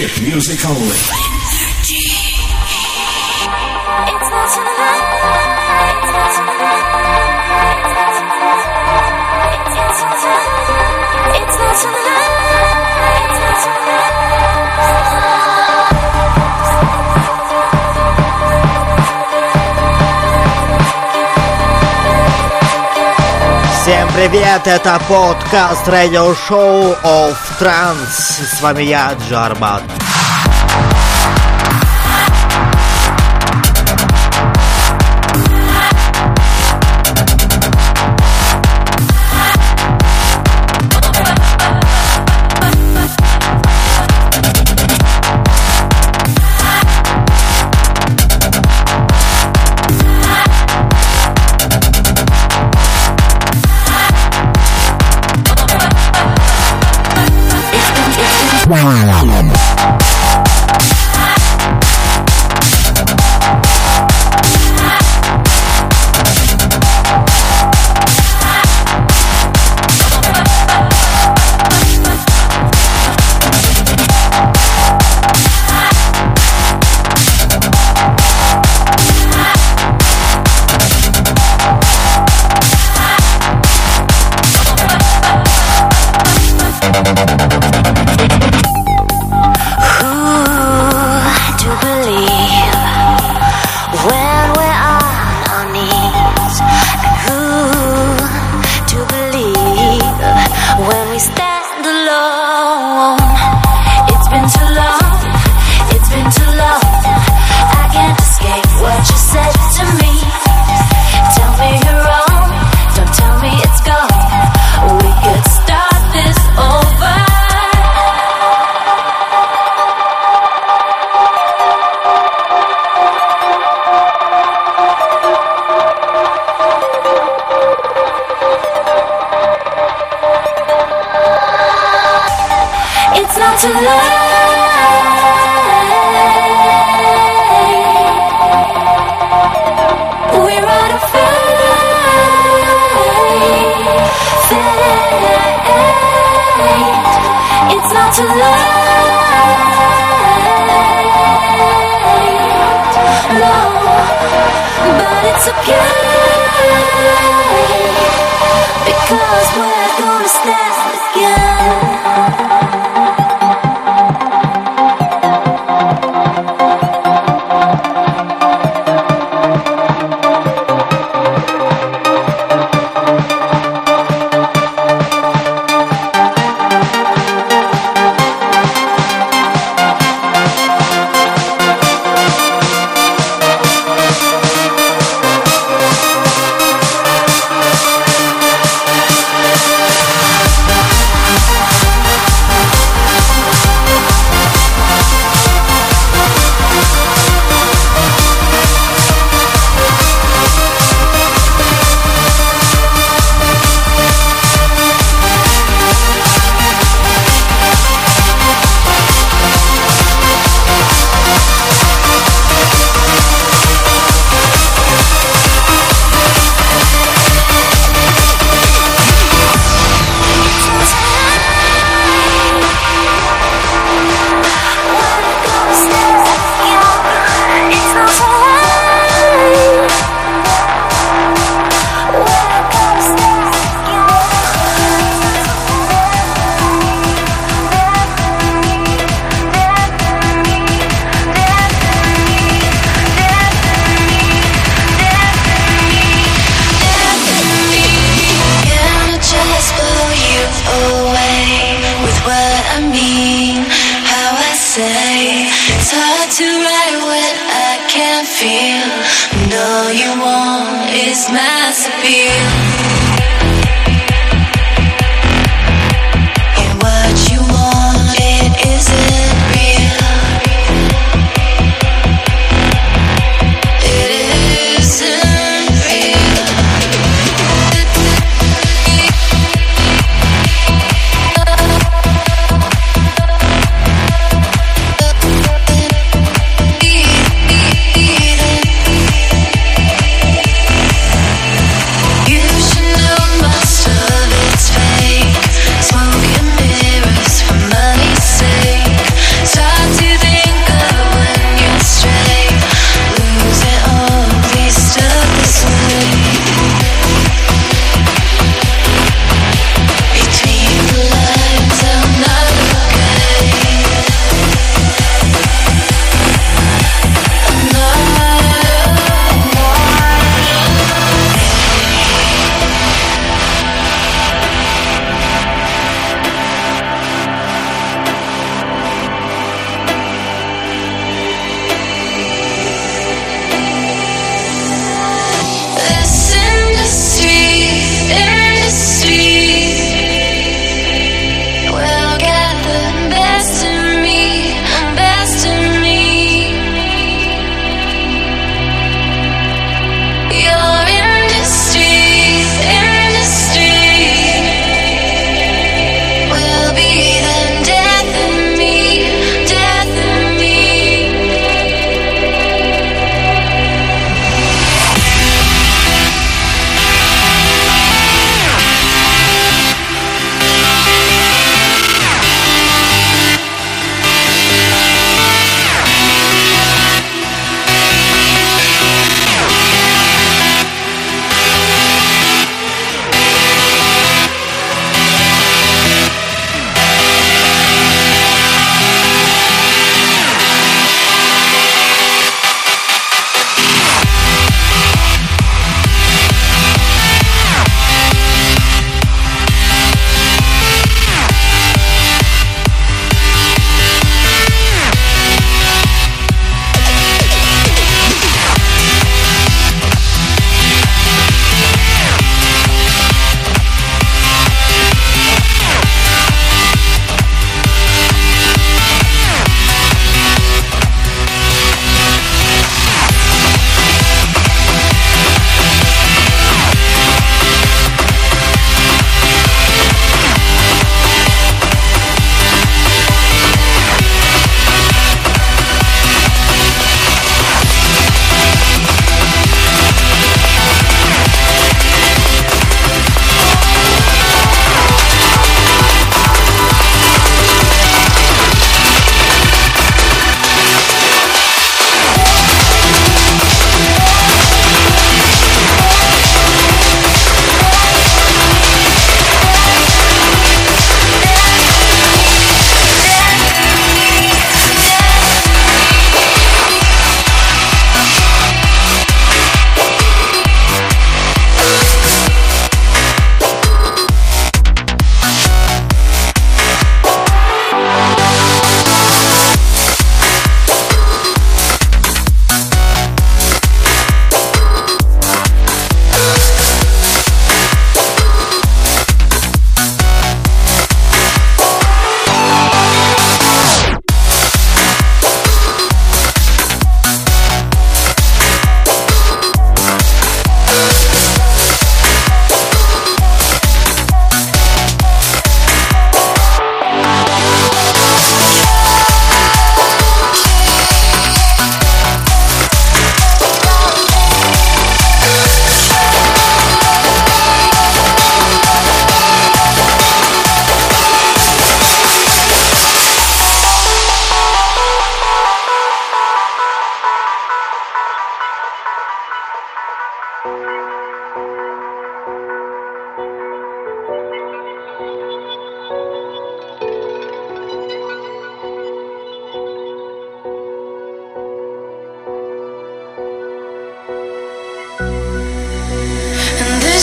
Music only. It's not Всем привет, это подкаст радиошоу of Trans. С вами я, Джарбат. Too late. No, but it's okay because we're gonna stand mean, how I say. It's hard to write what I can't feel. And all you want is mass appeal.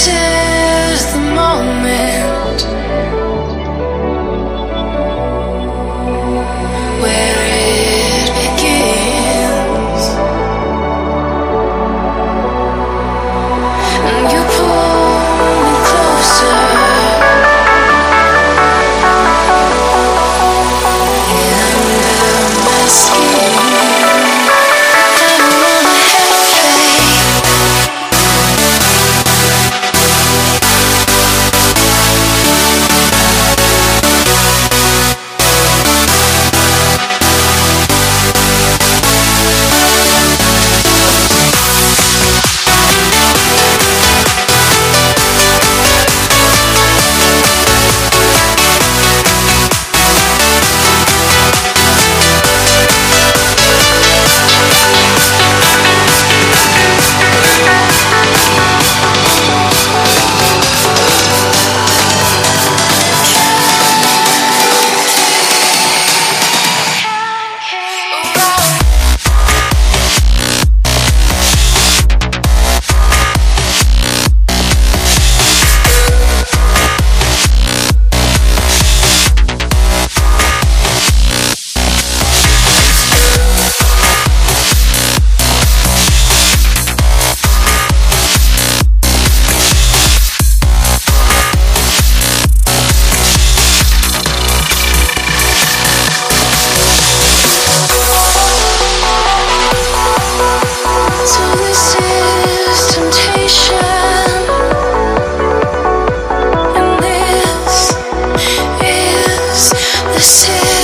This is the moment tell